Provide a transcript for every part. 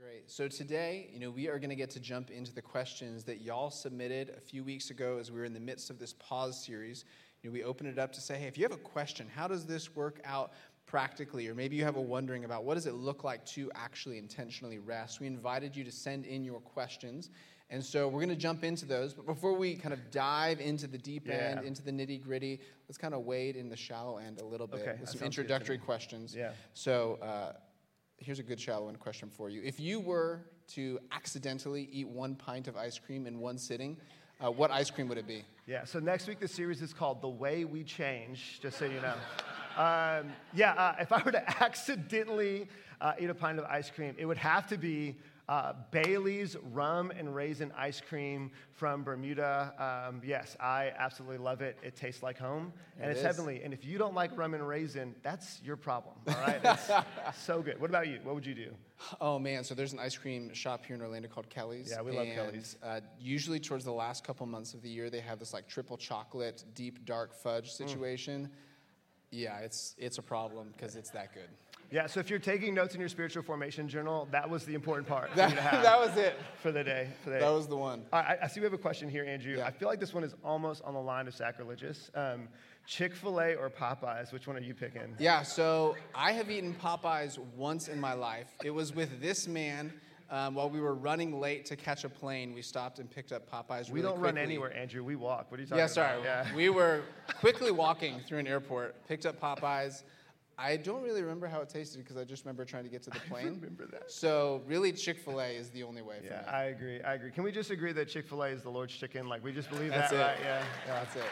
Great. So today, you know, we are going to get to jump into the questions that y'all submitted a few weeks ago as we were in the midst of this pause series. You know, we opened it up to say, hey, if you have a question, how does this work out practically? Or maybe you have a wondering about what does it look like to actually intentionally rest? We invited you to send in your questions. And so we're going to jump into those. But before we kind of dive into the deep end, into the nitty gritty, let's kind of wade in the shallow end a little bit Okay, with some sounds good to introductory questions. Yeah. So uh, here's a good shallow end question for you. If you were to accidentally eat one pint of ice cream in one sitting, uh, what ice cream would it be? Yeah, so next week the series is called The Way We Change, just so you know. Um, yeah, uh, if I were to accidentally uh, eat a pint of ice cream, it would have to be uh, Bailey's rum and raisin ice cream from Bermuda. Um, yes, I absolutely love it. It tastes like home, and It it's is. heavenly. And if you don't like rum and raisin, that's your problem, all right? It's so good. What about you? What would you do? Oh man, so there's an ice cream shop here in Orlando called Kelly's. Yeah, we love and, Kelly's. Uh, usually towards the last couple months of the year, they have this like triple chocolate, deep dark Mm. fudge situation. Yeah, it's it's a problem because it's that good. Yeah, so if you're taking notes in your spiritual formation journal, that was the important part That, to have that was it. for the day. For the day. That was the one. All right, I, I see we have a question here, Andrew. Yeah. I feel like this one is almost on the line of sacrilegious. Um, Chick fil A or Popeyes? Which one are you picking? Yeah, so I have eaten Popeyes once in my life. It was with this man. Um, while we were running late to catch a plane, we stopped and picked up Popeyes. We really don't run anywhere, Andrew. We walk. What are you talking Yeah, sorry. about? Yeah. Sorry. We were quickly walking through an airport, picked up Popeyes. I don't really remember how it tasted because I just remember trying to get to the plane. remember that. So really, Chick Fil A is the only way for Yeah, me. I agree. I agree. Can we just agree that Chick fil A is the Lord's chicken? Like, we just believe That's that, it. right? Yeah. yeah. That's it.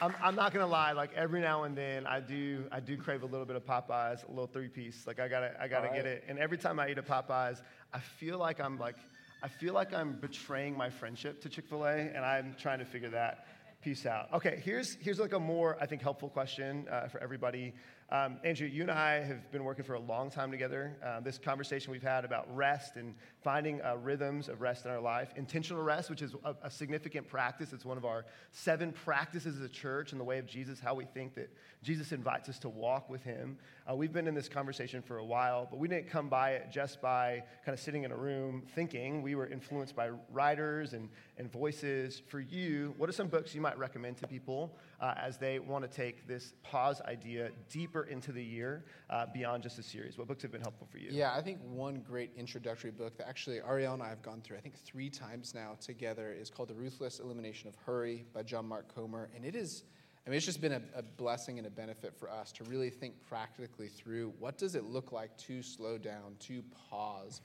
I'm, I'm not gonna lie. Like every now and then, I do I do crave a little bit of Popeyes, a little three piece. Like I gotta I gotta All get it. And every time I eat a Popeyes, I feel like I'm like I feel like I'm betraying my friendship to Chick Fil A, and I'm trying to figure that piece out. Okay, here's here's like a more I think helpful question uh, for everybody. Um, Andrew, you and I have been working for a long time together. Um, this conversation we've had about rest and finding uh, rhythms of rest in our life, intentional rest, which is a, a significant practice. It's one of our seven practices as a church in the way of Jesus, how we think that Jesus invites us to walk with Him. Uh, we've been in this conversation for a while, but we didn't come by it just by kind of sitting in a room thinking. We were influenced by writers and, and voices. For you, what are some books you might recommend to people uh, as they want to take this pause idea deeper into the year uh, beyond just a series? What books have been helpful for you? Yeah, I think one great introductory book that actually Ariel and I have gone through, I think three times now together, is called The Ruthless Elimination of Hurry by John Mark Comer. And it is, I mean, it's just been a, a blessing and a benefit for us to really think practically through what does it look like to slow down, to pause,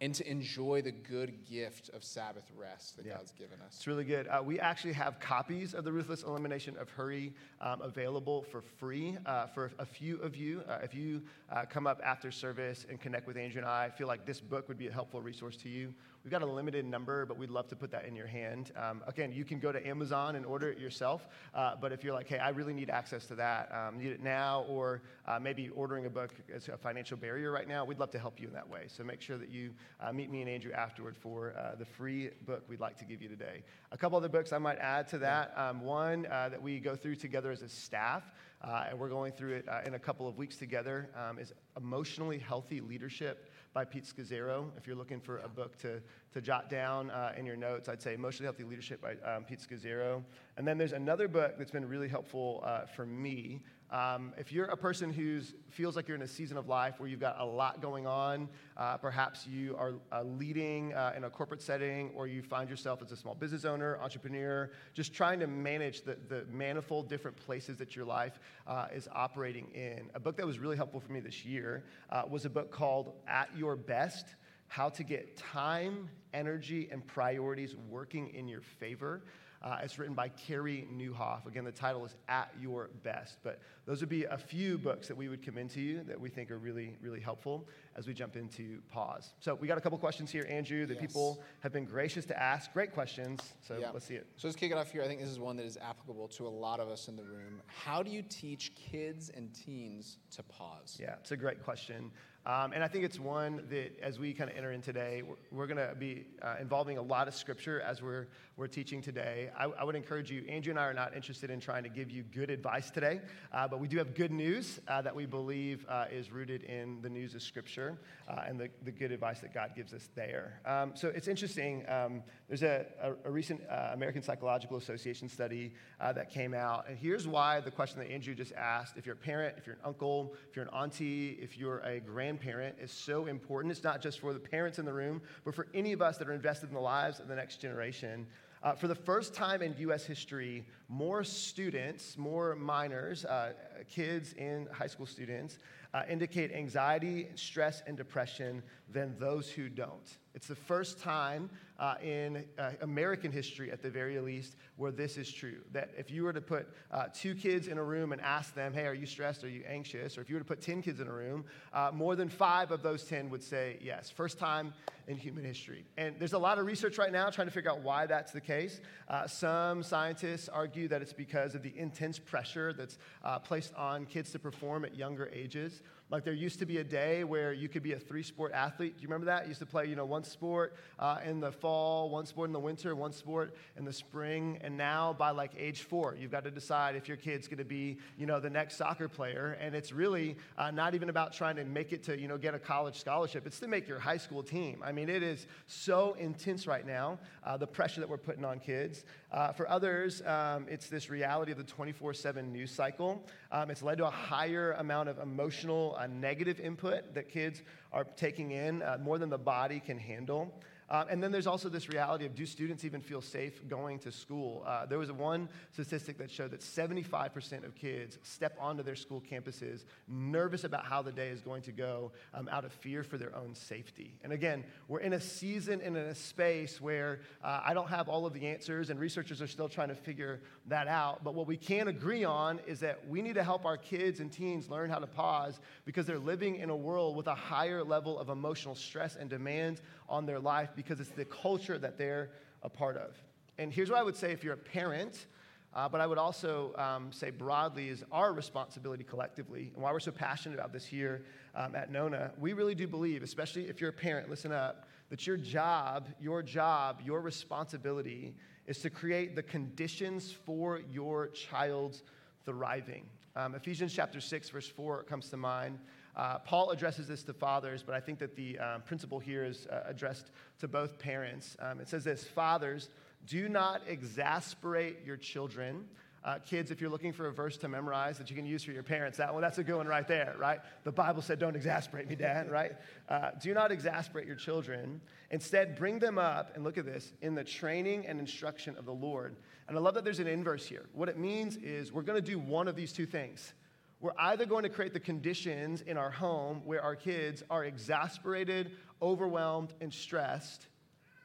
and to enjoy the good gift of Sabbath rest that Yeah. God's given us. It's really good. Uh, we actually have copies of the Ruthless Elimination of Hurry um, available for free uh, for a few of you. Uh, if you uh, come up after service and connect with Andrew and I, I feel like this book would be a helpful resource to you. We've got a limited number, but we'd love to put that in your hand. Um, again, you can go to Amazon and order it yourself. Uh, but if you're like, hey, I really need access to that, um, need it now, or uh, maybe ordering a book is a financial barrier right now, we'd love to help you in that way. So make sure that you uh, meet me and Andrew afterward for uh, the free book we'd like to give you today. A couple other books I might add to that. Um, one uh, that we go through together as a staff, uh, and we're going through it uh, in a couple of weeks together, um, is Emotionally Healthy Leadership by Pete Scazzero. If you're looking for a book to, to jot down uh, in your notes, I'd say Emotionally Healthy Leadership by um, Pete Scazzero. And then there's another book that's been really helpful uh, for me. Um, if you're a person who feels like you're in a season of life where you've got a lot going on, uh, perhaps you are uh, leading uh, in a corporate setting, or you find yourself as a small business owner, entrepreneur, just trying to manage the, the manifold different places that your life uh, is operating in. A book that was really helpful for me this year uh, was a book called At Your Best How to Get Time, Energy, and Priorities Working in Your Favor. Uh, it's written by Carey Nieuwhof. Again, the title is At Your Best. But those would be a few books that we would commend to you that we think are really, really helpful as we jump into pause. So we got a couple questions here, Andrew, that Yes. people have been gracious to ask. Great questions. So Yeah. let's see it. So let's kick it off here. I think this is one that is applicable to a lot of us in the room. How do you teach kids and teens to pause? Yeah, it's a great question. Um, and I think it's one that, as we kind of enter in today, we're, we're going to be uh, involving a lot of scripture as we're, we're teaching today. I, I, would encourage you, Andrew and I are not interested in trying to give you good advice today, uh, but we do have good news uh, that we believe uh, is rooted in the news of scripture uh, and the, the good advice that God gives us there. Um, so it's interesting. Um, there's a, a, a recent uh, American Psychological Association study that came out, and here's why the question that Andrew just asked if you're a parent, if you're an uncle, if you're an auntie, if you're a grandparent, grandparent is so important. It's not just for the parents in the room, but for any of us that are invested in the lives of the next generation. Uh, for the first time in U.S. history, more students, more minors, uh, kids and high school students, uh, indicate anxiety, stress, and depression than those who don't. It's the first time uh, in uh, American history, at the very least, where this is true. That if you were to put uh, two kids in a room and ask them, hey, are you stressed? Are you anxious? Or if you were to put 10 kids in a room, uh, more than five of those 10 would say yes. First time in human history. And there's a lot of research right now trying to figure out why that's the case. Uh, some scientists argue that it's because of the intense pressure that's placed on kids to perform at younger ages. Like there used to be a day where you could be a three sport athlete. Do you remember that? You used to play, you know, one sport uh, in the fall, one sport in the winter, one sport in the spring. And now by like age four, you've got to decide if your kid's going to be, you know, the next soccer player. And it's really uh, not even about trying to make it to, you know, get a college scholarship. It's to make your high school team. I mean, it is so intense right now, uh, the pressure that we're putting on kids. Uh, for others, um, it's this reality of the 24 7 news cycle. Um, it's led to a higher amount of emotional uh, negative input that kids are taking in, uh, more than the body can handle. Uh, and then there's also this reality of do students even feel safe going to school? Uh, there was one statistic that showed that 75% of kids step onto their school campuses nervous about how the day is going to go um, out of fear for their own safety. And again, we're in a season and in a space where uh, I don't have all of the answers, and researchers are still trying to figure that out. But what we can agree on is that we need to help our kids and teens learn how to pause because they're living in a world with a higher level of emotional stress and demands on their life because it's the culture that they're a part of. And here's what I would say if you're a parent, uh, but I would also um, say broadly is our responsibility collectively, and why we're so passionate about this here um, at Nona. We really do believe, especially if you're a parent, listen up, that your job, your job, your responsibility is to create the conditions for your child's thriving. Um, Ephesians chapter 6, verse 4 comes to mind. Uh, Paul addresses this to fathers, but I think that the um, principle here is uh, addressed to both parents. Um, it says this Fathers, do not exasperate your children. Uh, kids, if you're looking for a verse to memorize that you can use for your parents, that one, that's a good one right there, right? The Bible said, don't exasperate me, Dad, right? Uh, do not exasperate your children. Instead, bring them up, and look at this, in the training and instruction of the Lord. And I love that there's an inverse here. What it means is we're going to do one of these two things. We're either going to create the conditions in our home where our kids are exasperated, overwhelmed, and stressed,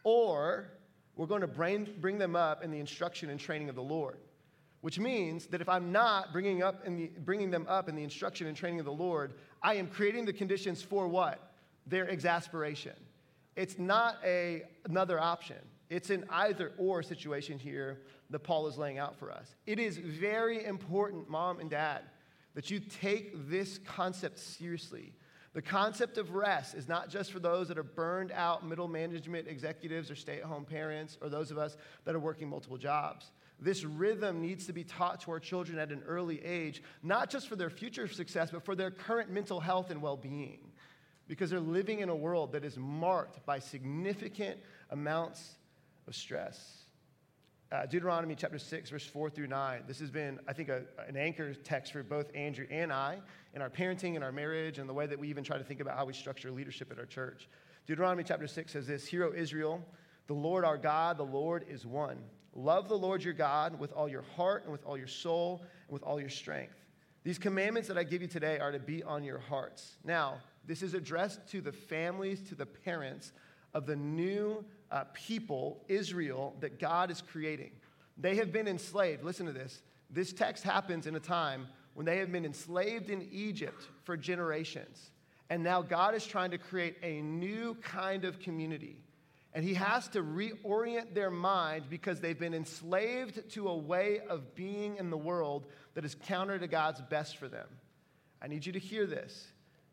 or we're going to bring, bring them up in the instruction and training of the Lord. Which means that if I'm not bringing, up in the, bringing them up in the instruction and training of the Lord, I am creating the conditions for what? Their exasperation. It's not a, another option. It's an either or situation here that Paul is laying out for us. It is very important, mom and dad, that you take this concept seriously. The concept of rest is not just for those that are burned out middle management executives or stay at home parents or those of us that are working multiple jobs. This rhythm needs to be taught to our children at an early age, not just for their future success, but for their current mental health and well being. Because they're living in a world that is marked by significant amounts of stress uh, Deuteronomy chapter 6, verse 4 through 9. This has been, I think, a, an anchor text for both Andrew and I in our parenting and our marriage and the way that we even try to think about how we structure leadership at our church. Deuteronomy chapter 6 says this Hear, O Israel, the Lord our God, the Lord is one. Love the Lord your God with all your heart and with all your soul and with all your strength. These commandments that I give you today are to be on your hearts. Now, this is addressed to the families, to the parents of the new uh, people, Israel, that God is creating. They have been enslaved. Listen to this. This text happens in a time when they have been enslaved in Egypt for generations. And now God is trying to create a new kind of community. And he has to reorient their mind because they've been enslaved to a way of being in the world that is counter to God's best for them. I need you to hear this.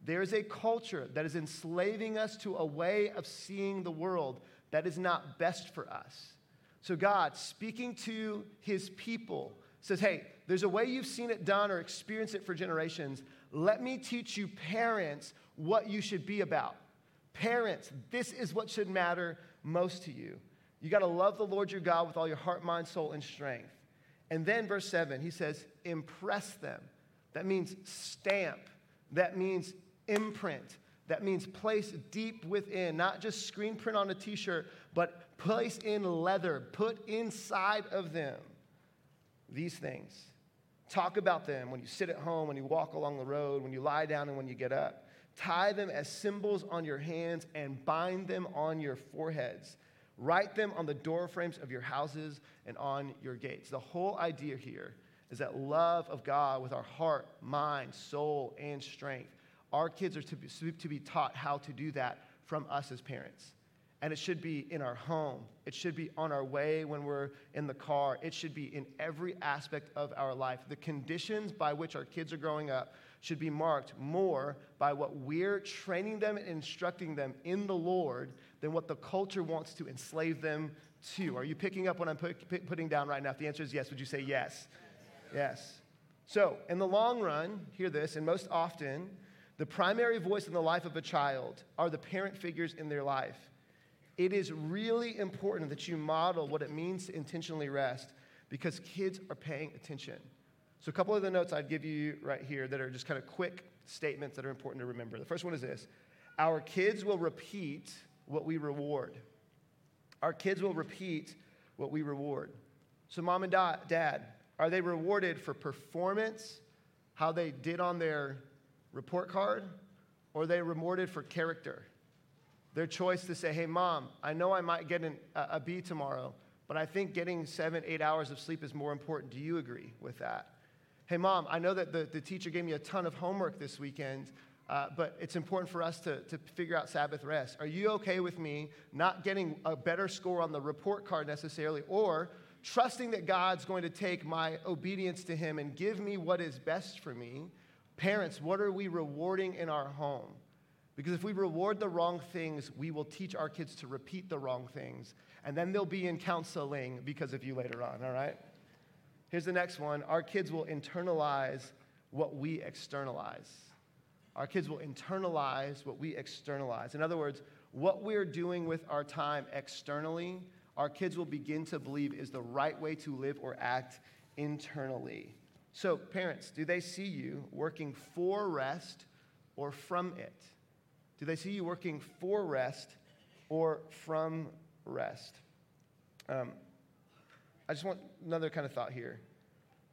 There's a culture that is enslaving us to a way of seeing the world that is not best for us. So, God, speaking to his people, says, Hey, there's a way you've seen it done or experienced it for generations. Let me teach you, parents, what you should be about. Parents, this is what should matter most to you. You got to love the Lord your God with all your heart, mind, soul, and strength. And then, verse 7, he says, impress them. That means stamp. That means imprint. That means place deep within, not just screen print on a t shirt, but place in leather, put inside of them these things. Talk about them when you sit at home, when you walk along the road, when you lie down, and when you get up. Tie them as symbols on your hands and bind them on your foreheads. Write them on the door frames of your houses and on your gates. The whole idea here is that love of God with our heart, mind, soul, and strength. Our kids are to be, to be taught how to do that from us as parents. And it should be in our home. It should be on our way when we're in the car. It should be in every aspect of our life. The conditions by which our kids are growing up should be marked more by what we're training them and instructing them in the Lord than what the culture wants to enslave them to. Are you picking up what I'm put, putting down right now? If the answer is yes, would you say yes? Yes. So, in the long run, hear this, and most often, the primary voice in the life of a child are the parent figures in their life. It is really important that you model what it means to intentionally rest because kids are paying attention. So, a couple of the notes I'd give you right here that are just kind of quick statements that are important to remember. The first one is this Our kids will repeat what we reward. Our kids will repeat what we reward. So, mom and dad, are they rewarded for performance, how they did on their report card, or they rewarded for character? Their choice to say, hey, mom, I know I might get an, a, a B tomorrow, but I think getting seven, eight hours of sleep is more important. Do you agree with that? Hey, mom, I know that the, the teacher gave me a ton of homework this weekend, uh, but it's important for us to, to figure out Sabbath rest. Are you okay with me not getting a better score on the report card necessarily, or trusting that God's going to take my obedience to Him and give me what is best for me? Parents, what are we rewarding in our home? Because if we reward the wrong things, we will teach our kids to repeat the wrong things. And then they'll be in counseling because of you later on, all right? Here's the next one our kids will internalize what we externalize. Our kids will internalize what we externalize. In other words, what we're doing with our time externally, our kids will begin to believe is the right way to live or act internally. So, parents, do they see you working for rest or from it? Do they see you working for rest or from rest? Um, I just want another kind of thought here.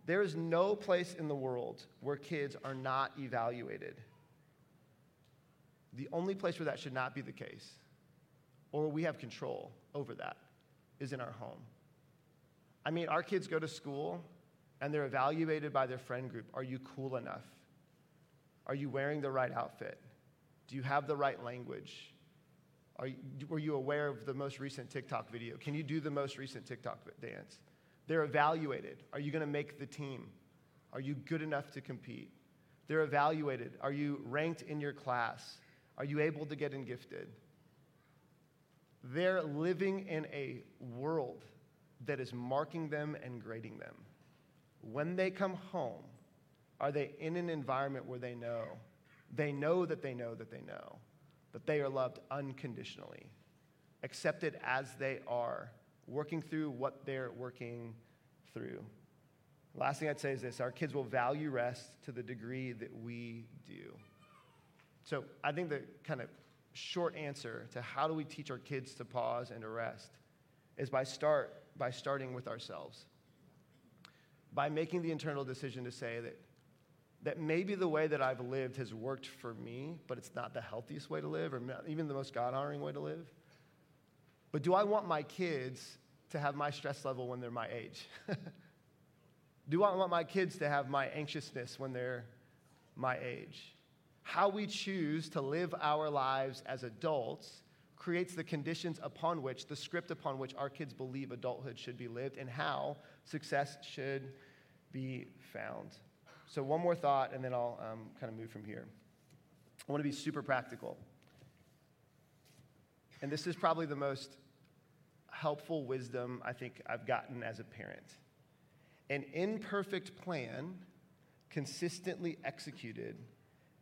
There is no place in the world where kids are not evaluated. The only place where that should not be the case, or we have control over that, is in our home. I mean, our kids go to school and they're evaluated by their friend group. Are you cool enough? Are you wearing the right outfit? Do you have the right language? Are you, were you aware of the most recent TikTok video? Can you do the most recent TikTok dance? They're evaluated. Are you going to make the team? Are you good enough to compete? They're evaluated. Are you ranked in your class? Are you able to get in gifted? They're living in a world that is marking them and grading them. When they come home, are they in an environment where they know? They know that they know that they know that they are loved unconditionally, accepted as they are, working through what they're working through. Last thing I'd say is this our kids will value rest to the degree that we do. So I think the kind of short answer to how do we teach our kids to pause and to rest is by start by starting with ourselves. By making the internal decision to say that that maybe the way that I've lived has worked for me, but it's not the healthiest way to live or even the most God honoring way to live. But do I want my kids to have my stress level when they're my age? do I want my kids to have my anxiousness when they're my age? How we choose to live our lives as adults creates the conditions upon which, the script upon which our kids believe adulthood should be lived and how success should be found. So, one more thought, and then I'll um, kind of move from here. I want to be super practical. And this is probably the most helpful wisdom I think I've gotten as a parent. An imperfect plan, consistently executed,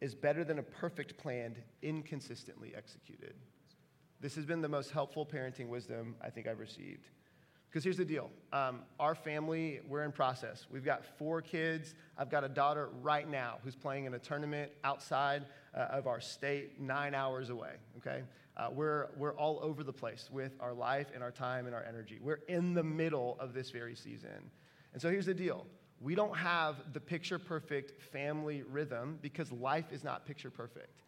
is better than a perfect plan, inconsistently executed. This has been the most helpful parenting wisdom I think I've received. Because here's the deal um, our family, we're in process. We've got four kids. I've got a daughter right now who's playing in a tournament outside uh, of our state, nine hours away, okay? Uh, we're, we're all over the place with our life and our time and our energy. We're in the middle of this very season. And so here's the deal we don't have the picture perfect family rhythm because life is not picture perfect.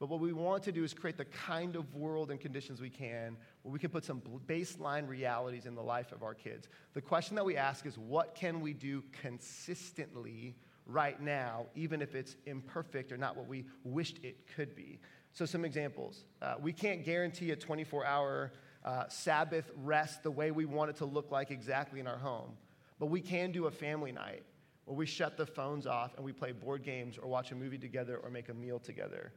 But what we want to do is create the kind of world and conditions we can where we can put some baseline realities in the life of our kids. The question that we ask is what can we do consistently right now, even if it's imperfect or not what we wished it could be? So, some examples. Uh, we can't guarantee a 24 hour uh, Sabbath rest the way we want it to look like exactly in our home, but we can do a family night where we shut the phones off and we play board games or watch a movie together or make a meal together.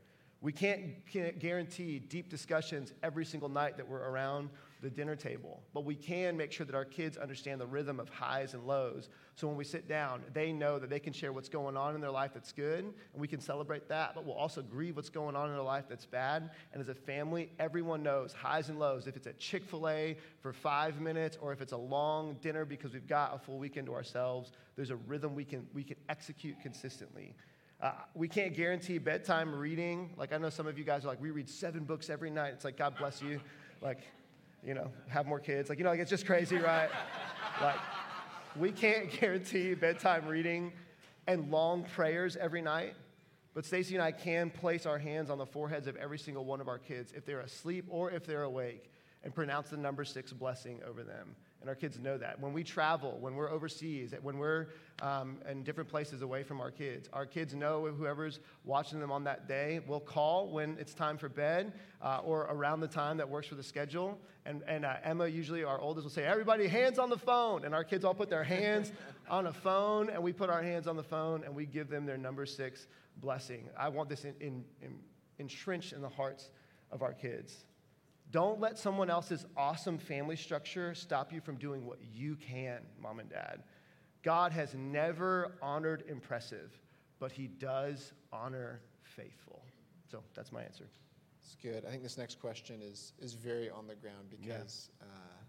We can't, can't guarantee deep discussions every single night that we're around the dinner table, but we can make sure that our kids understand the rhythm of highs and lows. So when we sit down, they know that they can share what's going on in their life that's good, and we can celebrate that, but we'll also grieve what's going on in their life that's bad. And as a family, everyone knows highs and lows. If it's a Chick fil A for five minutes, or if it's a long dinner because we've got a full weekend to ourselves, there's a rhythm we can, we can execute consistently. Uh, we can't guarantee bedtime reading. Like, I know some of you guys are like, we read seven books every night. It's like, God bless you. Like, you know, have more kids. Like, you know, like it's just crazy, right? like, we can't guarantee bedtime reading and long prayers every night. But Stacy and I can place our hands on the foreheads of every single one of our kids if they're asleep or if they're awake and pronounce the number six blessing over them. And our kids know that. When we travel, when we're overseas, when we're um, in different places away from our kids, our kids know whoever's watching them on that day will call when it's time for bed uh, or around the time that works for the schedule. And, and uh, Emma, usually our oldest, will say, Everybody, hands on the phone. And our kids all put their hands on a phone, and we put our hands on the phone and we give them their number six blessing. I want this in, in, in, entrenched in the hearts of our kids. Don't let someone else's awesome family structure stop you from doing what you can, mom and dad. God has never honored impressive, but he does honor faithful. So that's my answer. It's good. I think this next question is, is very on the ground because, yeah. Uh,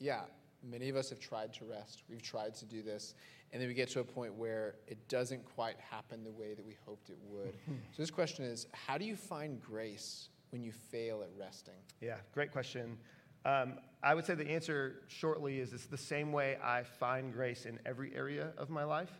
yeah, many of us have tried to rest. We've tried to do this. And then we get to a point where it doesn't quite happen the way that we hoped it would. so this question is how do you find grace when you fail at resting? Yeah, great question. Um, I would say the answer shortly is it's the same way I find grace in every area of my life.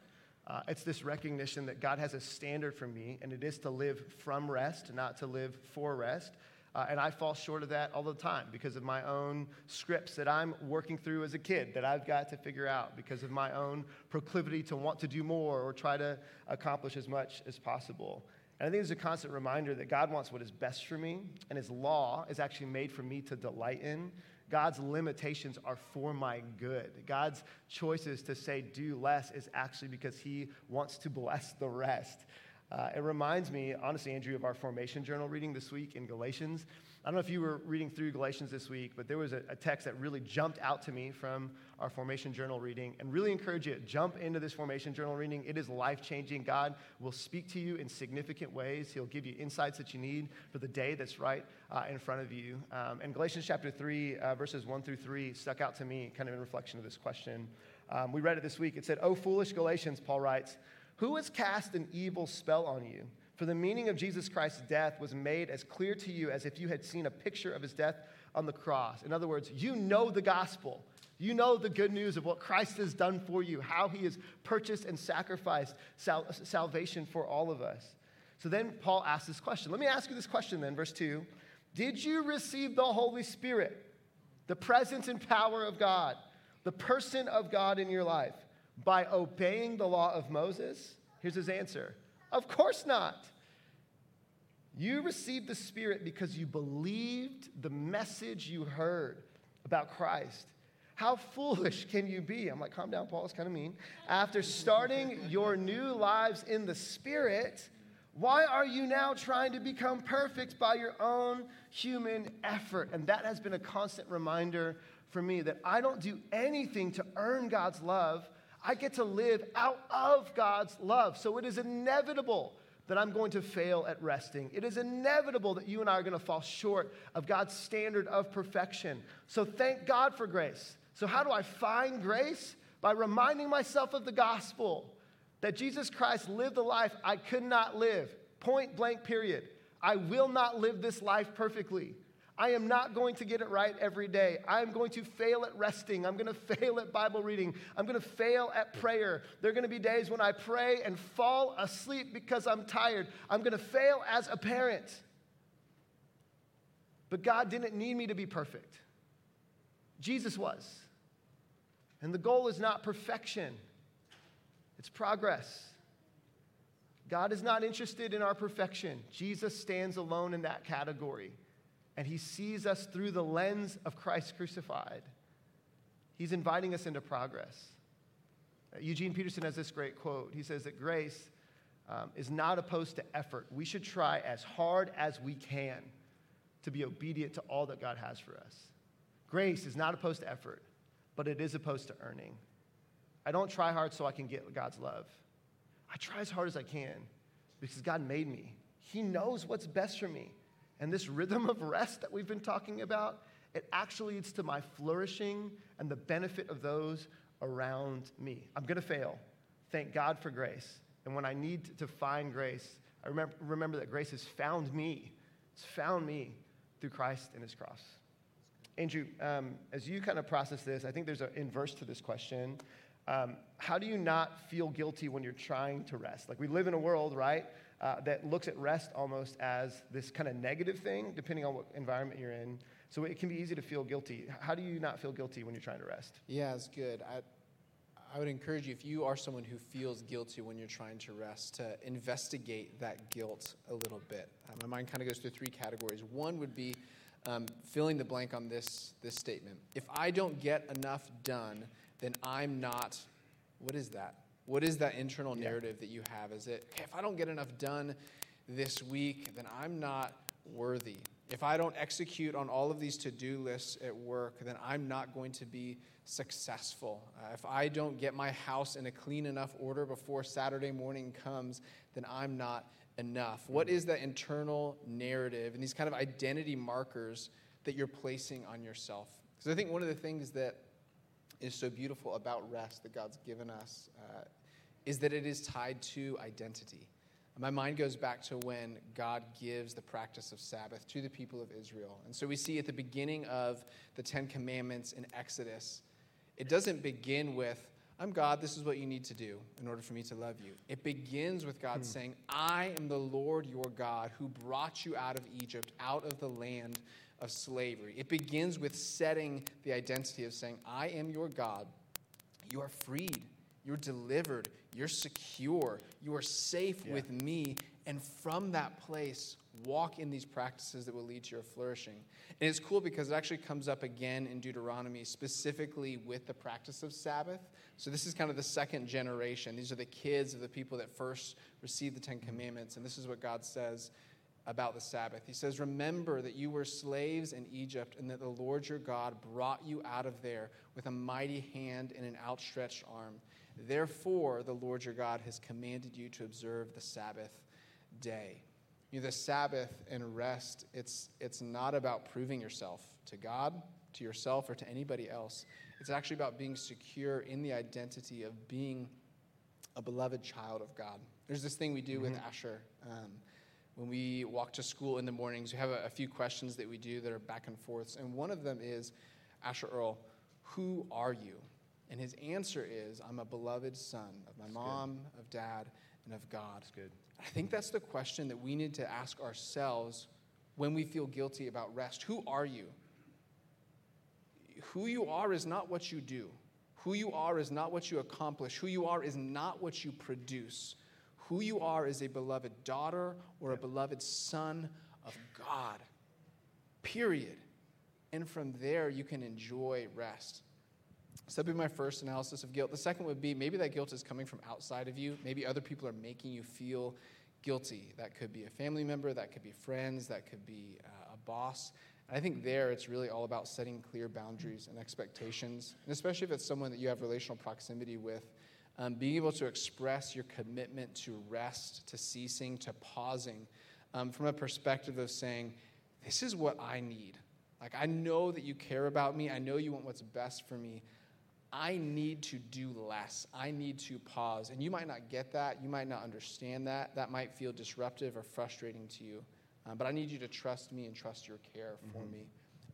Uh, it's this recognition that God has a standard for me, and it is to live from rest, not to live for rest. Uh, and I fall short of that all the time because of my own scripts that I'm working through as a kid that I've got to figure out because of my own proclivity to want to do more or try to accomplish as much as possible. And I think it's a constant reminder that God wants what is best for me, and His law is actually made for me to delight in. God's limitations are for my good. God's choices to say do less is actually because He wants to bless the rest. Uh, it reminds me, honestly, Andrew, of our formation journal reading this week in Galatians. I don't know if you were reading through Galatians this week, but there was a, a text that really jumped out to me from our formation journal reading and really encourage you to jump into this formation journal reading. It is life changing. God will speak to you in significant ways. He'll give you insights that you need for the day that's right uh, in front of you. Um, and Galatians chapter 3, uh, verses 1 through 3, stuck out to me kind of in reflection of this question. Um, we read it this week. It said, Oh, foolish Galatians, Paul writes, who has cast an evil spell on you? For the meaning of Jesus Christ's death was made as clear to you as if you had seen a picture of his death on the cross. In other words, you know the gospel. You know the good news of what Christ has done for you, how he has purchased and sacrificed sal- salvation for all of us. So then Paul asks this question. Let me ask you this question then, verse 2. Did you receive the Holy Spirit, the presence and power of God, the person of God in your life, by obeying the law of Moses? Here's his answer Of course not. You received the Spirit because you believed the message you heard about Christ. How foolish can you be? I'm like, calm down, Paul, it's kind of mean. After starting your new lives in the Spirit, Why are you now trying to become perfect by your own human effort? And that has been a constant reminder for me that I don't do anything to earn God's love. I get to live out of God's love. So it is inevitable that I'm going to fail at resting. It is inevitable that you and I are going to fall short of God's standard of perfection. So thank God for grace. So, how do I find grace? By reminding myself of the gospel that Jesus Christ lived the life I could not live. Point blank, period. I will not live this life perfectly. I am not going to get it right every day. I am going to fail at resting. I'm going to fail at Bible reading. I'm going to fail at prayer. There are going to be days when I pray and fall asleep because I'm tired. I'm going to fail as a parent. But God didn't need me to be perfect, Jesus was. And the goal is not perfection, it's progress. God is not interested in our perfection. Jesus stands alone in that category and he sees us through the lens of Christ crucified. He's inviting us into progress. Uh, Eugene Peterson has this great quote. He says that grace um, is not opposed to effort. We should try as hard as we can to be obedient to all that God has for us. Grace is not opposed to effort, but it is opposed to earning. I don't try hard so I can get God's love. I try as hard as I can because God made me. He knows what's best for me. And this rhythm of rest that we've been talking about, it actually leads to my flourishing and the benefit of those around me. I'm going to fail. Thank God for grace. And when I need to find grace, I remember, remember that grace has found me. It's found me through Christ and his cross. Andrew, um, as you kind of process this, I think there's an inverse to this question. Um, how do you not feel guilty when you're trying to rest? Like we live in a world, right, uh, that looks at rest almost as this kind of negative thing, depending on what environment you're in. So it can be easy to feel guilty. How do you not feel guilty when you're trying to rest? Yeah, it's good. I, I would encourage you, if you are someone who feels guilty when you're trying to rest, to investigate that guilt a little bit. Uh, my mind kind of goes through three categories. One would be um, filling the blank on this, this statement. If I don't get enough done, then I'm not, what is that? What is that internal narrative that you have? Is it, hey, if I don't get enough done this week, then I'm not worthy. If I don't execute on all of these to do lists at work, then I'm not going to be successful. Uh, if I don't get my house in a clean enough order before Saturday morning comes, then I'm not enough. What is that internal narrative and these kind of identity markers that you're placing on yourself? Because I think one of the things that is so beautiful about rest that God's given us uh, is that it is tied to identity. My mind goes back to when God gives the practice of Sabbath to the people of Israel. And so we see at the beginning of the Ten Commandments in Exodus, it doesn't begin with, I'm God, this is what you need to do in order for me to love you. It begins with God hmm. saying, I am the Lord your God who brought you out of Egypt, out of the land of slavery. It begins with setting the identity of saying, I am your God. You are freed. You're delivered. You're secure. You are safe yeah. with me. And from that place, walk in these practices that will lead to your flourishing. And it's cool because it actually comes up again in Deuteronomy, specifically with the practice of Sabbath. So this is kind of the second generation. These are the kids of the people that first received the Ten mm-hmm. Commandments. And this is what God says about the Sabbath. He says, Remember that you were slaves in Egypt and that the Lord your God brought you out of there with a mighty hand and an outstretched arm. Therefore, the Lord your God has commanded you to observe the Sabbath day. You know, the Sabbath and rest, it's, it's not about proving yourself to God, to yourself, or to anybody else. It's actually about being secure in the identity of being a beloved child of God. There's this thing we do mm-hmm. with Asher. Um, when we walk to school in the mornings, we have a, a, few questions that we do that are back and forths. And one of them is, Asher Earl, who are you? And his answer is, I'm a beloved son of my that's mom, good. of dad, and of God. That's good. I think that's the question that we need to ask ourselves when we feel guilty about rest. Who are you? Who you are is not what you do. Who you are is not what you accomplish. Who you are is not what you produce. Who you are is a beloved daughter or a beloved son of God. Period. And from there, you can enjoy rest. So that'd be my first analysis of guilt. The second would be maybe that guilt is coming from outside of you. Maybe other people are making you feel guilty. That could be a family member, that could be friends, that could be uh, a boss. And I think there it's really all about setting clear boundaries and expectations, and especially if it's someone that you have relational proximity with. Um, being able to express your commitment to rest, to ceasing, to pausing, um, from a perspective of saying, This is what I need. Like, I know that you care about me. I know you want what's best for me. I need to do less. I need to pause. And you might not get that. You might not understand that. That might feel disruptive or frustrating to you. Um, but I need you to trust me and trust your care for mm-hmm. me.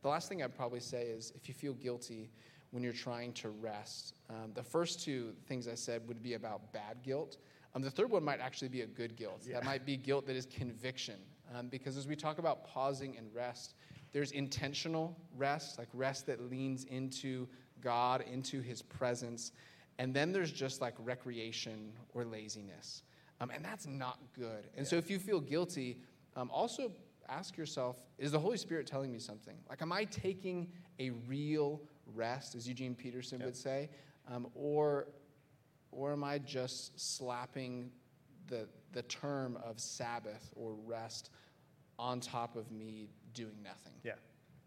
The last thing I'd probably say is if you feel guilty when you're trying to rest, um, the first two things I said would be about bad guilt. Um, the third one might actually be a good guilt. Yeah. That might be guilt that is conviction. Um, because as we talk about pausing and rest, there's intentional rest, like rest that leans into God, into his presence. And then there's just like recreation or laziness. Um, and that's not good. And yeah. so if you feel guilty, um, also ask yourself is the Holy Spirit telling me something? Like, am I taking a real rest, as Eugene Peterson yep. would say? Um, or, or am I just slapping the, the term of Sabbath or rest on top of me doing nothing. Yeah.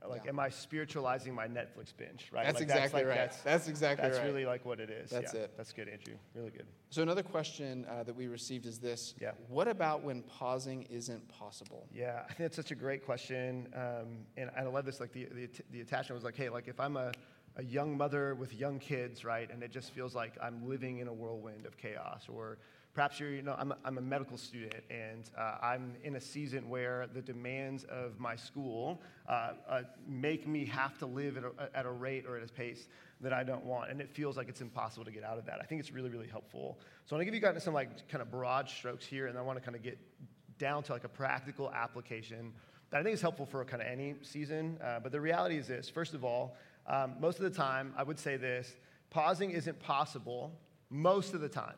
Like, yeah. am I spiritualizing my Netflix binge? Right. That's like, exactly that's like, right. That's, that's exactly that's right. That's really like what it is. That's yeah. it. That's good, Andrew. Really good. So another question uh, that we received is this: Yeah. What about when pausing isn't possible? Yeah, I think that's such a great question, um, and I love this. Like the, the the attachment was like, hey, like if I'm a a young mother with young kids, right, and it just feels like I'm living in a whirlwind of chaos, or Perhaps you're, you know, I'm a, I'm a medical student and uh, I'm in a season where the demands of my school uh, uh, make me have to live at a, at a rate or at a pace that I don't want. And it feels like it's impossible to get out of that. I think it's really, really helpful. So I want to give you guys some like kind of broad strokes here and I want to kind of get down to like a practical application that I think is helpful for kind of any season. Uh, but the reality is this first of all, um, most of the time, I would say this pausing isn't possible most of the time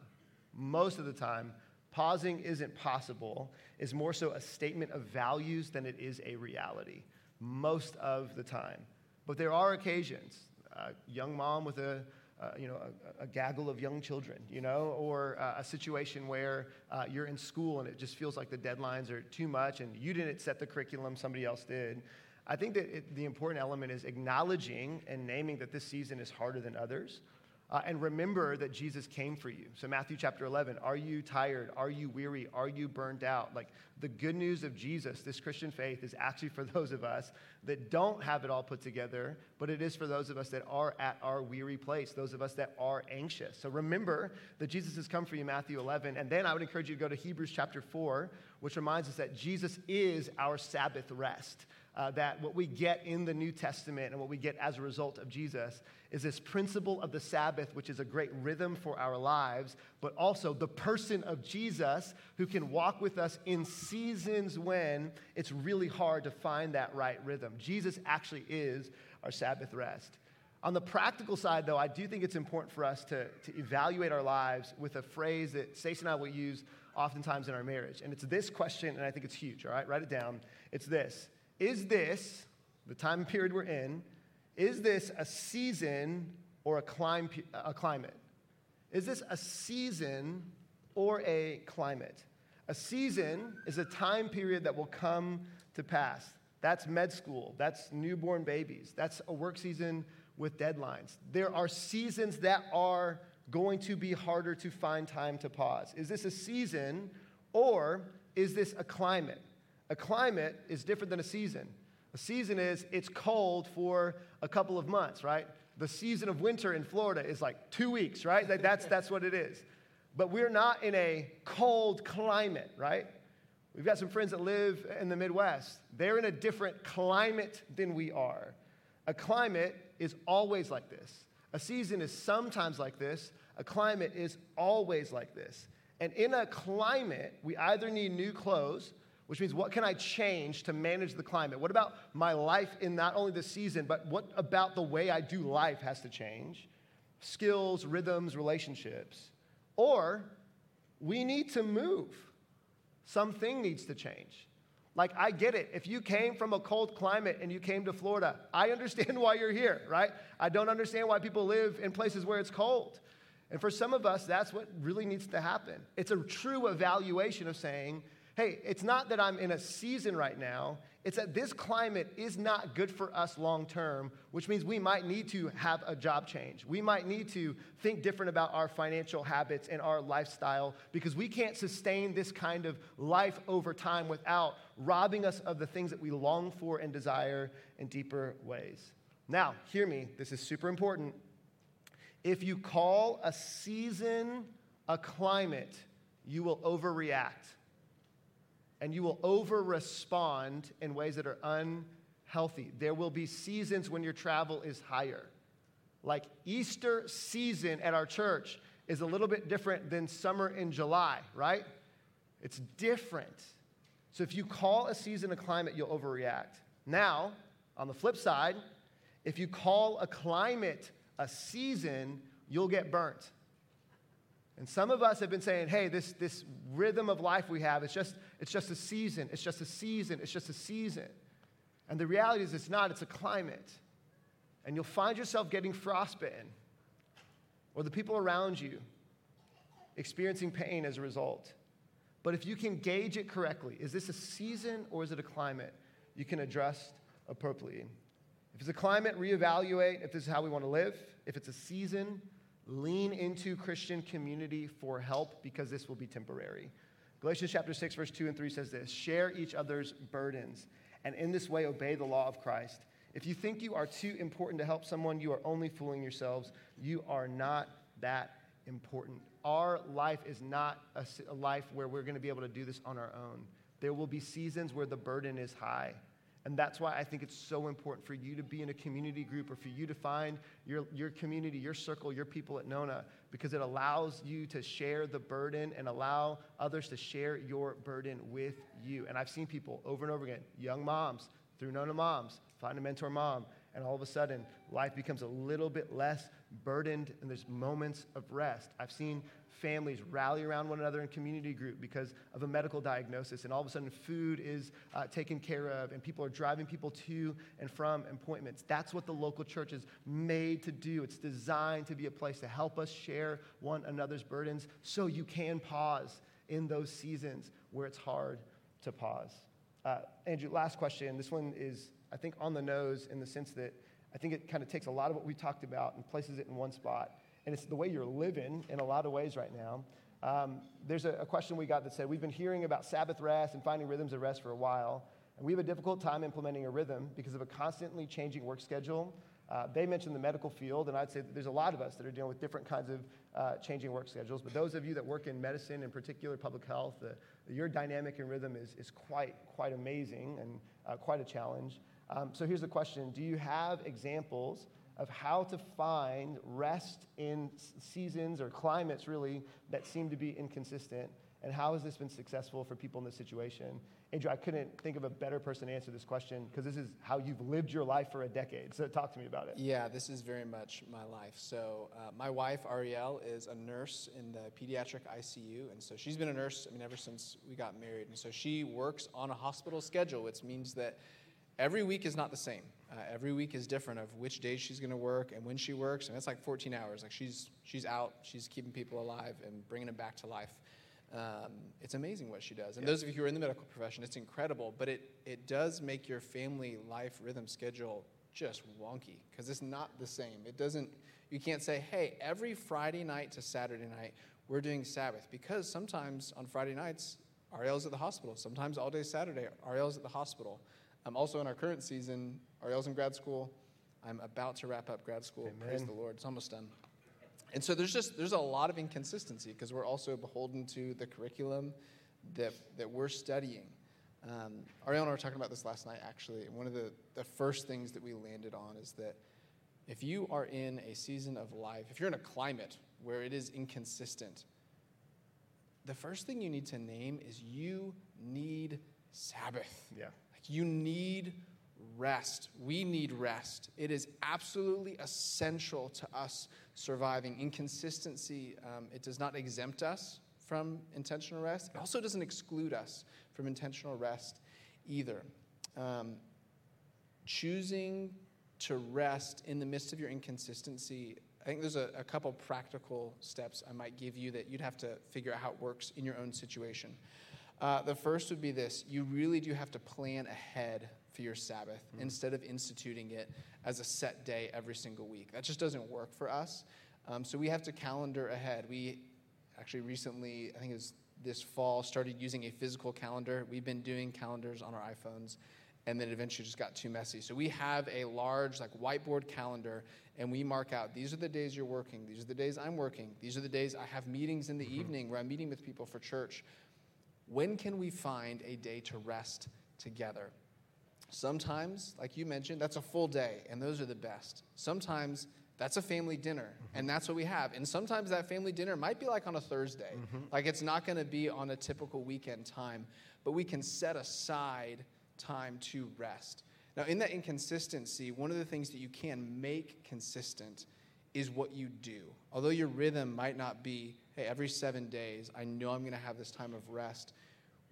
most of the time, pausing isn't possible is more so a statement of values than it is a reality. Most of the time. But there are occasions, a young mom with a, uh, you know, a, a, gaggle of young children, you know, or uh, a situation where uh, you're in school and it just feels like the deadlines are too much and you didn't set the curriculum, somebody else did. I think that it, the important element is acknowledging and naming that this season is harder than others, uh, and remember that Jesus came for you. So, Matthew chapter 11, are you tired? Are you weary? Are you burned out? Like the good news of Jesus, this Christian faith, is actually for those of us that don't have it all put together, but it is for those of us that are at our weary place, those of us that are anxious. So, remember that Jesus has come for you, Matthew 11. And then I would encourage you to go to Hebrews chapter 4, which reminds us that Jesus is our Sabbath rest uh, that what we get in the New Testament and what we get as a result of Jesus is this principle of the Sabbath, which is a great rhythm for our lives, but also the person of Jesus who can walk with us in seasons when it's really hard to find that right rhythm. Jesus actually is our Sabbath rest. On the practical side, though, I do think it's important for us to, to evaluate our lives with a phrase that Stacey and I will use oftentimes in our marriage. And it's this question, and I think it's huge, all right? Write it down. It's this is this, the time period we're in, is this a season or a, clim- a climate? Is this a season or a climate? A season is a time period that will come to pass. That's med school, that's newborn babies, that's a work season with deadlines. There are seasons that are going to be harder to find time to pause. Is this a season or is this a climate? A climate is different than a season. A season is it's cold for a couple of months, right? The season of winter in Florida is like two weeks, right? That's, that's what it is. But we're not in a cold climate, right? We've got some friends that live in the Midwest. They're in a different climate than we are. A climate is always like this. A season is sometimes like this. A climate is always like this. And in a climate, we either need new clothes which means what can I change to manage the climate? What about my life in not only the season, but what about the way I do life has to change? Skills, rhythms, relationships. Or we need to move. Something needs to change. Like, I get it. If you came from a cold climate and you came to Florida, I understand why you're here, right? I don't understand why people live in places where it's cold. And for some of us, that's what really needs to happen. It's a true evaluation of saying, hey, it's not that I'm in a season right now, it's that this climate is not good for us long term, which means we might need to have a job change. We might need to think different about our financial habits and our lifestyle because we can't sustain this kind of life over time without robbing us of the things that we long for and desire in deeper ways. Now, hear me, this is super important. If you call a season a climate, you will overreact and you will over respond in ways that are unhealthy. There will be seasons when your travel is higher. Like Easter season at our church is a little bit different than summer in July, right? It's different. So if you call a season a climate, you'll overreact. Now, on the flip side, if you call a climate a season, you'll get burnt. And some of us have been saying, hey, this, this rhythm of life we have, it's just, it's just a season, it's just a season, it's just a season. And the reality is, it's not, it's a climate. And you'll find yourself getting frostbitten, or the people around you experiencing pain as a result. But if you can gauge it correctly, is this a season or is it a climate? You can adjust appropriately. If it's a climate, reevaluate if this is how we want to live. If it's a season, Lean into Christian community for help because this will be temporary. Galatians chapter 6, verse 2 and 3 says this Share each other's burdens, and in this way obey the law of Christ. If you think you are too important to help someone, you are only fooling yourselves. You are not that important. Our life is not a, life where we're going to be able to do this on our own. There will be seasons where the burden is high. And that's why I think it's so important for you to be in a community group or for you to find your, your community, your circle, your people at Nona, because it allows you to share the burden and allow others to share your burden with you. And I've seen people over and over again, young moms through Nona Moms, find a mentor mom, and all of a sudden life becomes a little bit less burdened and there's moments of rest. I've seen families rally around one another in community group because of a medical diagnosis, and all of a sudden food is uh, taken care of, and people are driving people to and from appointments. That's what the local church is made to do. It's designed to be a place to help us share one another's burdens so you can pause in those seasons where it's hard to pause. Uh, Andrew, last question. This one is, I think, on the nose in the sense that I think it kind of takes a lot of what we talked about and places it in one spot and it's the way you're living in a lot of ways right now. Um, there's a, a, question we got that said, We've been hearing about Sabbath rest and finding rhythms of rest for a while, and we have a difficult time implementing a rhythm because of a constantly changing work schedule. Uh, they mentioned the medical field, and I'd say there's a lot of us that are dealing with different kinds of uh, changing work schedules. But those of you that work in medicine, in particular public health, your dynamic and rhythm is, is quite, quite amazing and uh, quite a challenge. Um, so here's the question Do you have examples of how to find rest in seasons or climates, really, that seem to be inconsistent. And how has this been successful for people in this situation? Andrew, I couldn't think of a better person to answer this question because this is how you've lived your life for a decade. So talk to me about it. Yeah, this is very much my life. So uh, my wife Ariel is a nurse in the pediatric ICU, and so she's been a nurse. I mean, ever since we got married, and so she works on a hospital schedule, which means that every week is not the same. Uh, every week is different of which days she's going to work and when she works, and it's like 14 hours. Like she's she's out, she's keeping people alive and bringing them back to life. Um, it's amazing what she does. And yeah. those of you who are in the medical profession, it's incredible. But it it does make your family life rhythm schedule just wonky because it's not the same. It doesn't. You can't say, hey, every Friday night to Saturday night we're doing Sabbath because sometimes on Friday nights Ariel's at the hospital. Sometimes all day Saturday Ariel's at the hospital. I'm also in our current season. Ariel's in grad school. I'm about to wrap up grad school. Amen. Praise the Lord. It's almost done. And so there's just there's a lot of inconsistency because we're also beholden to the curriculum that that we're studying. Um, Ariel and I were talking about this last night, actually. And one of the, the first things that we landed on is that if you are in a season of life, if you're in a climate where it is inconsistent, the first thing you need to name is you need Sabbath. Yeah. You need rest. We need rest. It is absolutely essential to us surviving. Inconsistency, um, it does not exempt us from intentional rest. It also doesn't exclude us from intentional rest either. Um, choosing to rest in the midst of your inconsistency I think there's a, a couple practical steps I might give you that you'd have to figure out how it works in your own situation. Uh, the first would be this you really do have to plan ahead for your Sabbath mm-hmm. instead of instituting it as a set day every single week. That just doesn't work for us. Um, so we have to calendar ahead. We actually recently, I think it was this fall, started using a physical calendar. We've been doing calendars on our iPhones and then eventually just got too messy. So we have a large like whiteboard calendar and we mark out these are the days you're working, these are the days I'm working, these are the days I have meetings in the mm-hmm. evening where I'm meeting with people for church. When can we find a day to rest together? Sometimes, like you mentioned, that's a full day, and those are the best. Sometimes that's a family dinner, mm-hmm. and that's what we have. And sometimes that family dinner might be like on a Thursday. Mm-hmm. Like it's not going to be on a typical weekend time, but we can set aside time to rest. Now, in that inconsistency, one of the things that you can make consistent is what you do. Although your rhythm might not be, hey, every seven days, I know I'm going to have this time of rest,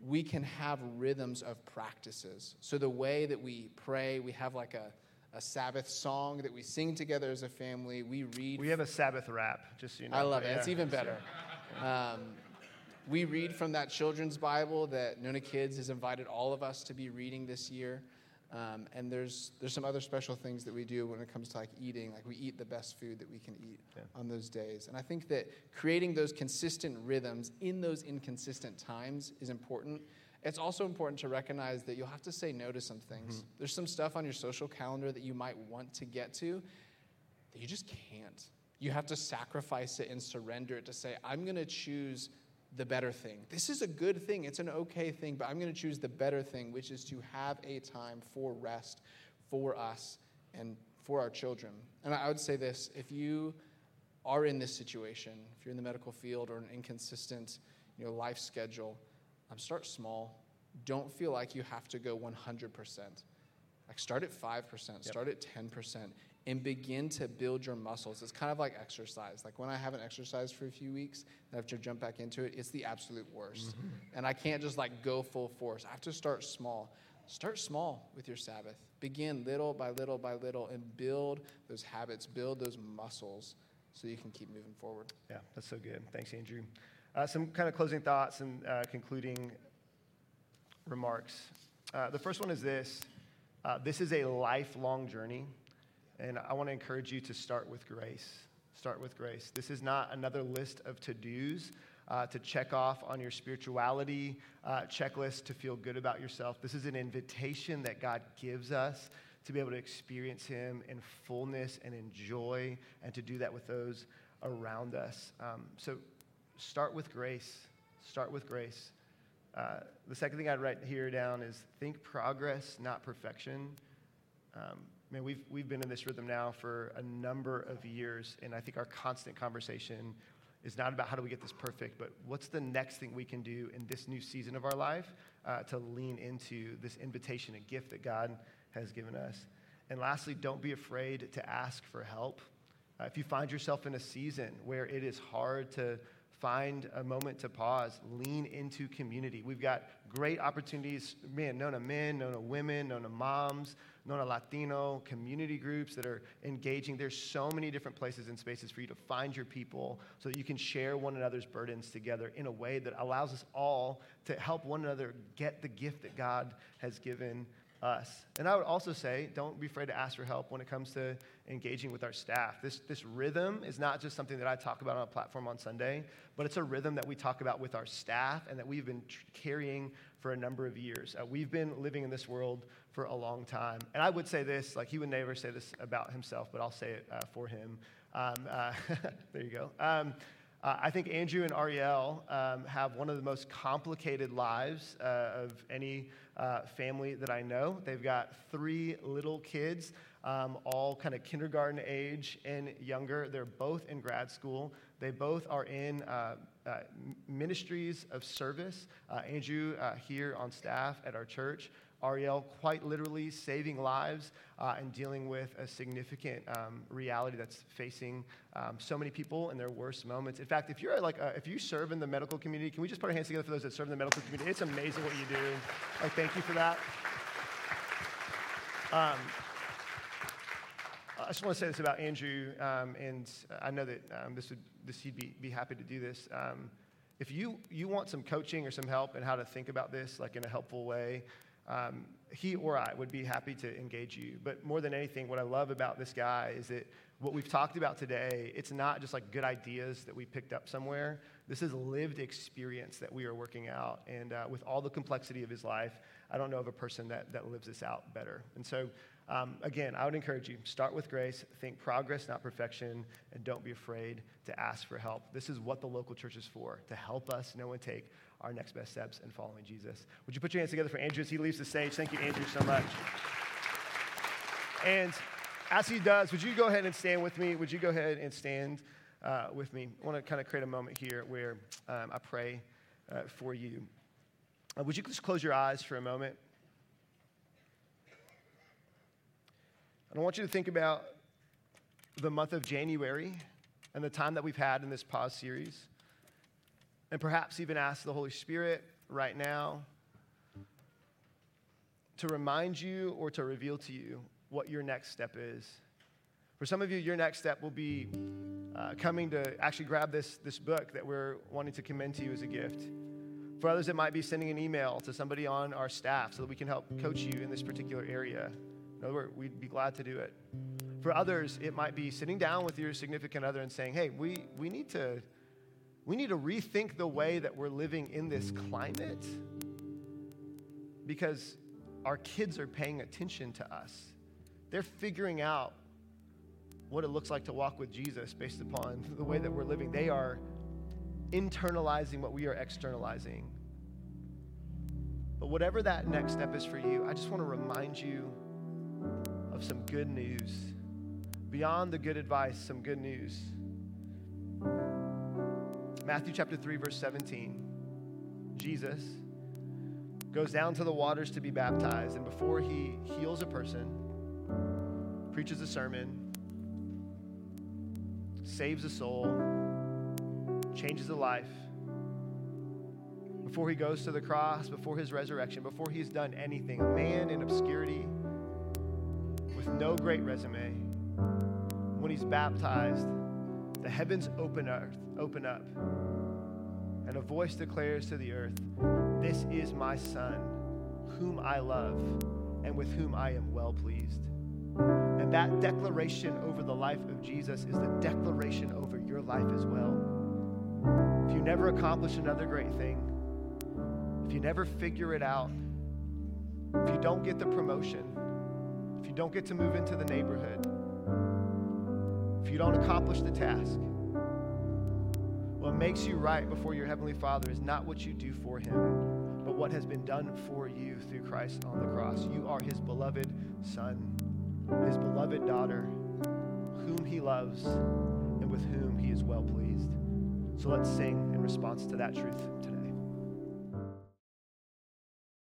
we can have rhythms of practices. So the way that we pray, we have like a, a Sabbath song that we sing together as a family. We read. We have a Sabbath rap, just so you know. I love it. Yeah. It's even better. Um, we read from that children's Bible that Nona Kids has invited all of us to be reading this year. Um, and there's, there's some other special things that we do when it comes to like eating. Like we eat the best food that we can eat yeah. on those days. And I think that creating those consistent rhythms in those inconsistent times is important. It's also important to recognize that you'll have to say no to some things. Mm-hmm. There's some stuff on your social calendar that you might want to get to that you just can't. You have to sacrifice it and surrender it to say, I'm going to choose the better thing. This is a good thing, it's an okay thing, but I'm going to choose the better thing, which is to have a time for rest for us and for our children. And I would say this if you are in this situation, if you're in the medical field or an inconsistent you know, life schedule, um, start small. Don't feel like you have to go 100%. Like start at 5%, yep. start at 10%, and begin to build your muscles. It's kind of like exercise. Like when I haven't exercised for a few weeks and I have to jump back into it, it's the absolute worst. Mm-hmm. And I can't just like go full force. I have to start small. Start small with your Sabbath. Begin little by little by little and build those habits, build those muscles so you can keep moving forward. Yeah, that's so good. Thanks, Andrew. Uh, some kind of closing thoughts and uh, concluding remarks. Uh, the first one is this uh, this is a lifelong journey. And I want to encourage you to start with grace. Start with grace. This is not another list of to dos uh, to check off on your spirituality uh, checklist to feel good about yourself. This is an invitation that God gives us to be able to experience Him in fullness and in joy, and to do that with those around us. Um, so start with grace. Start with grace. Uh, the second thing I'd write here down is think progress, not perfection. Um, man, we've, we've been in this rhythm now for a number of years, and I think our constant conversation is not about how do we get this perfect, but what's the next thing we can do in this new season of our life uh, to lean into this invitation, a gift that God has given us. And lastly, don't be afraid to ask for help. Uh, if you find yourself in a season where it is hard to find a moment to pause, lean into community. We've got great opportunities, man, Nona men, Nona women, Nona moms, Nona Latino community groups that are engaging. There's so many different places and spaces for you to find your people so that you can share one another's burdens together in a way that allows us all to help one another get the gift that God has given us. And I would also say, don't be afraid to ask for help when it comes to engaging with our staff. This, this rhythm is not just something that I talk about on a platform on Sunday, but it's a rhythm that we talk about with our staff and that we've been tr- carrying for a number of years. Uh, we've been living in this world for a long time. And I would say this, like he would never say this about himself, but I'll say it uh, for him. Um, uh, there you go. Um, uh, I think Andrew and Ariel um, have one of the most complicated lives uh, of any uh, family that I know. They've got three little kids, um, all kind of kindergarten age and younger. They're both in grad school. They both are in uh, uh, ministries of service. Uh, Andrew here on staff at our church. Ariel quite literally saving lives uh, and dealing with a significant um, reality that's facing um, so many people in their worst moments. In fact, if you're like, uh, if you serve in the medical community, can we just put our hands together for those that serve in the medical community? It's amazing what you do. Like, thank you for that. I just want to say this about Andrew, um, and I know that um, this would this he'd be, be happy to do this. Um, if you you want some coaching or some help in how to think about this, like in a helpful way, um, he or I would be happy to engage you. But more than anything, what I love about this guy is that what we've talked about today, it's not just like good ideas that we picked up somewhere. This is lived experience that we are working out. And uh, with all the complexity of his life, I don't know of a person that, that lives this out better. And so, um, again, I would encourage you start with grace, think progress, not perfection, and don't be afraid to ask for help. This is what the local church is for to help us know and take our next best steps in following Jesus. Would you put your hands together for Andrew as he leaves the stage? Thank you, Andrew, so much. And as he does, would you go ahead and stand with me? Would you go ahead and stand uh, with me? I want to kind of create a moment here where um, I pray uh, for you. Uh, would you just close your eyes for a moment? And I want you to think about the month of January and the time that we've had in this pause series. And perhaps even ask the Holy Spirit right now to remind you or to reveal to you what your next step is. For some of you, your next step will be uh, coming to actually grab this, this book that we're wanting to commend to you as a gift. For others, it might be sending an email to somebody on our staff so that we can help coach you in this particular area. In other words, we'd be glad to do it. For others, it might be sitting down with your significant other and saying, hey, we, we, need to, we need to rethink the way that we're living in this climate because our kids are paying attention to us. They're figuring out what it looks like to walk with Jesus based upon the way that we're living. They are internalizing what we are externalizing. But whatever that next step is for you, I just want to remind you of some good news. Beyond the good advice, some good news. Matthew chapter 3, verse 17. Jesus goes down to the waters to be baptized, and before he heals a person, preaches a sermon, saves a soul, changes a life. Before he goes to the cross, before his resurrection, before he's done anything, a man in obscurity with no great resume, when he's baptized, the heavens open, earth, open up, and a voice declares to the earth, This is my son, whom I love, and with whom I am well pleased. And that declaration over the life of Jesus is the declaration over your life as well. If you never accomplish another great thing, if you never figure it out, if you don't get the promotion, don't get to move into the neighborhood, if you don't accomplish the task, what makes you right before your Heavenly Father is not what you do for Him, but what has been done for you through Christ on the cross. You are His beloved Son his beloved daughter, whom he loves and with whom he is well pleased. So let's sing in response to that truth